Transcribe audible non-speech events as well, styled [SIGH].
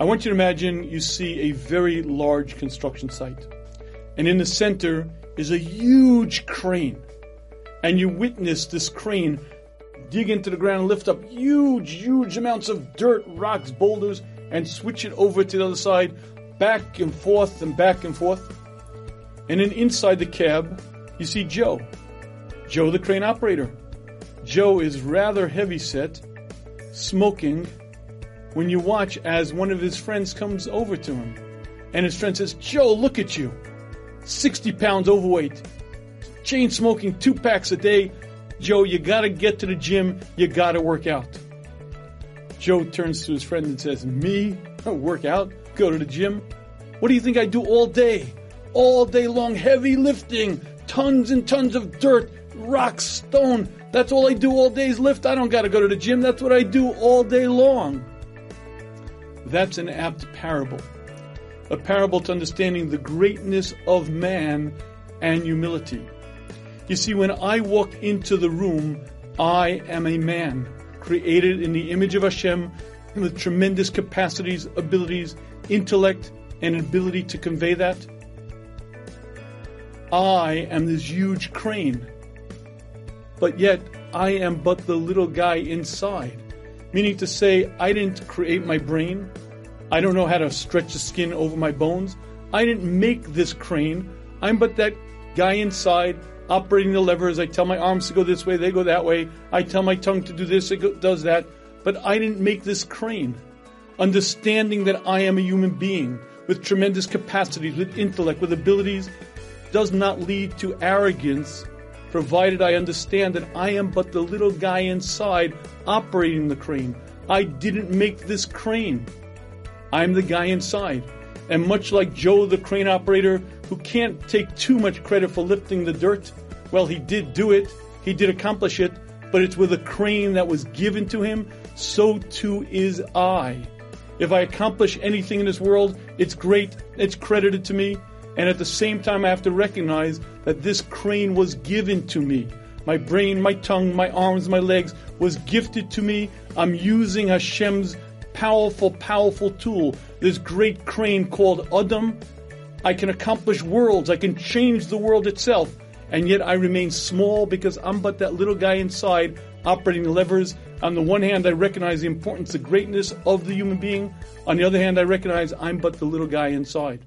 I want you to imagine you see a very large construction site. And in the center is a huge crane. And you witness this crane dig into the ground, lift up huge, huge amounts of dirt, rocks, boulders, and switch it over to the other side, back and forth and back and forth. And then inside the cab, you see Joe. Joe, the crane operator. Joe is rather heavy set, smoking, when you watch as one of his friends comes over to him. And his friend says, Joe, look at you. 60 pounds overweight, chain smoking two packs a day. Joe, you gotta get to the gym, you gotta work out. Joe turns to his friend and says, Me? [LAUGHS] Work out? Go to the gym? What do you think I do all day? All day long, heavy lifting, tons and tons of dirt, rocks, stone. That's all I do all day is lift. I don't gotta go to the gym. That's what I do all day long. That's an apt parable. A parable to understanding the greatness of man and humility. You see, when I walk into the room, I am a man, created in the image of Hashem with tremendous capacities, abilities, intellect, and ability to convey that. I am this huge crane, but yet I am but the little guy inside. Meaning to say, I didn't create my brain. I don't know how to stretch the skin over my bones. I didn't make this crane. I'm but that guy inside operating the levers. I tell my arms to go this way, they go that way. I tell my tongue to do this, it does that. But I didn't make this crane. Understanding that I am a human being with tremendous capacities, with intellect, with abilities, does not lead to arrogance, provided I understand that I am but the little guy inside operating the crane. I didn't make this crane. I'm the guy inside. And much like Joe, the crane operator, who can't take too much credit for lifting the dirt, well, he did do it, he did accomplish it, but it's with a crane that was given to him, so too is I. If I accomplish anything in this world, it's great, it's credited to me, and at the same time, I have to recognize that this crane was given to me. My brain, my tongue, my arms, my legs was gifted to me. I'm using Hashem's powerful, powerful tool, this great crane called Adam. I can accomplish worlds. I can change the world itself. And yet I remain small because I'm but that little guy inside operating the levers. On the one hand, I recognize the importance, the greatness of the human being. On the other hand, I recognize I'm but the little guy inside.